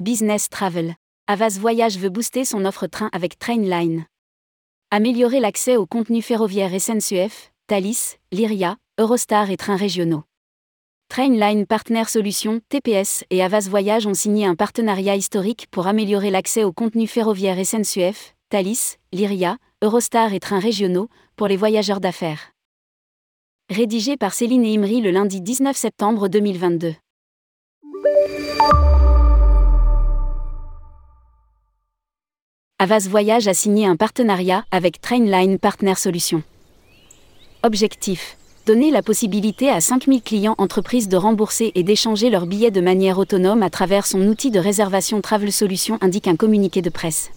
Business Travel. Avas Voyage veut booster son offre train avec Trainline. Améliorer l'accès au contenu ferroviaire SNCF, Thalys, Lyria, Eurostar et trains régionaux. Trainline Partner Solutions, TPS et Avas Voyage ont signé un partenariat historique pour améliorer l'accès au contenu ferroviaire SNCF, Thalys, Lyria, Eurostar et trains régionaux pour les voyageurs d'affaires. Rédigé par Céline et Imri le lundi 19 septembre 2022. Avas Voyage a signé un partenariat avec Trainline Partner Solutions. Objectif donner la possibilité à 5000 clients entreprises de rembourser et d'échanger leurs billets de manière autonome à travers son outil de réservation Travel Solutions, indique un communiqué de presse.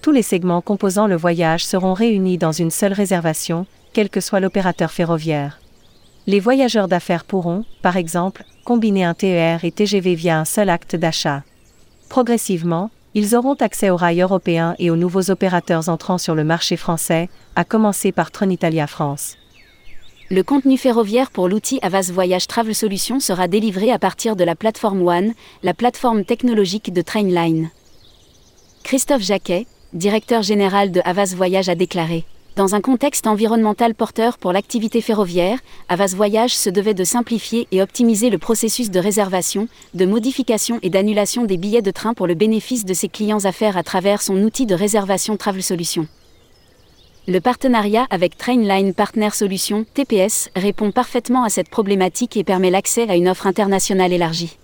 Tous les segments composant le voyage seront réunis dans une seule réservation, quel que soit l'opérateur ferroviaire. Les voyageurs d'affaires pourront, par exemple, combiner un TER et TGV via un seul acte d'achat. Progressivement, ils auront accès aux rails européens et aux nouveaux opérateurs entrant sur le marché français, à commencer par Tronitalia France. Le contenu ferroviaire pour l'outil Avas Voyage Travel Solutions sera délivré à partir de la plateforme One, la plateforme technologique de Trainline. Christophe Jacquet, directeur général de Avas Voyage, a déclaré Dans un contexte environnemental porteur pour l'activité ferroviaire, Avas Voyage se devait de simplifier et optimiser le processus de réservation, de modification et d'annulation des billets de train pour le bénéfice de ses clients affaires à travers son outil de réservation Travel Solutions. Le partenariat avec Trainline Partner Solutions, TPS, répond parfaitement à cette problématique et permet l'accès à une offre internationale élargie.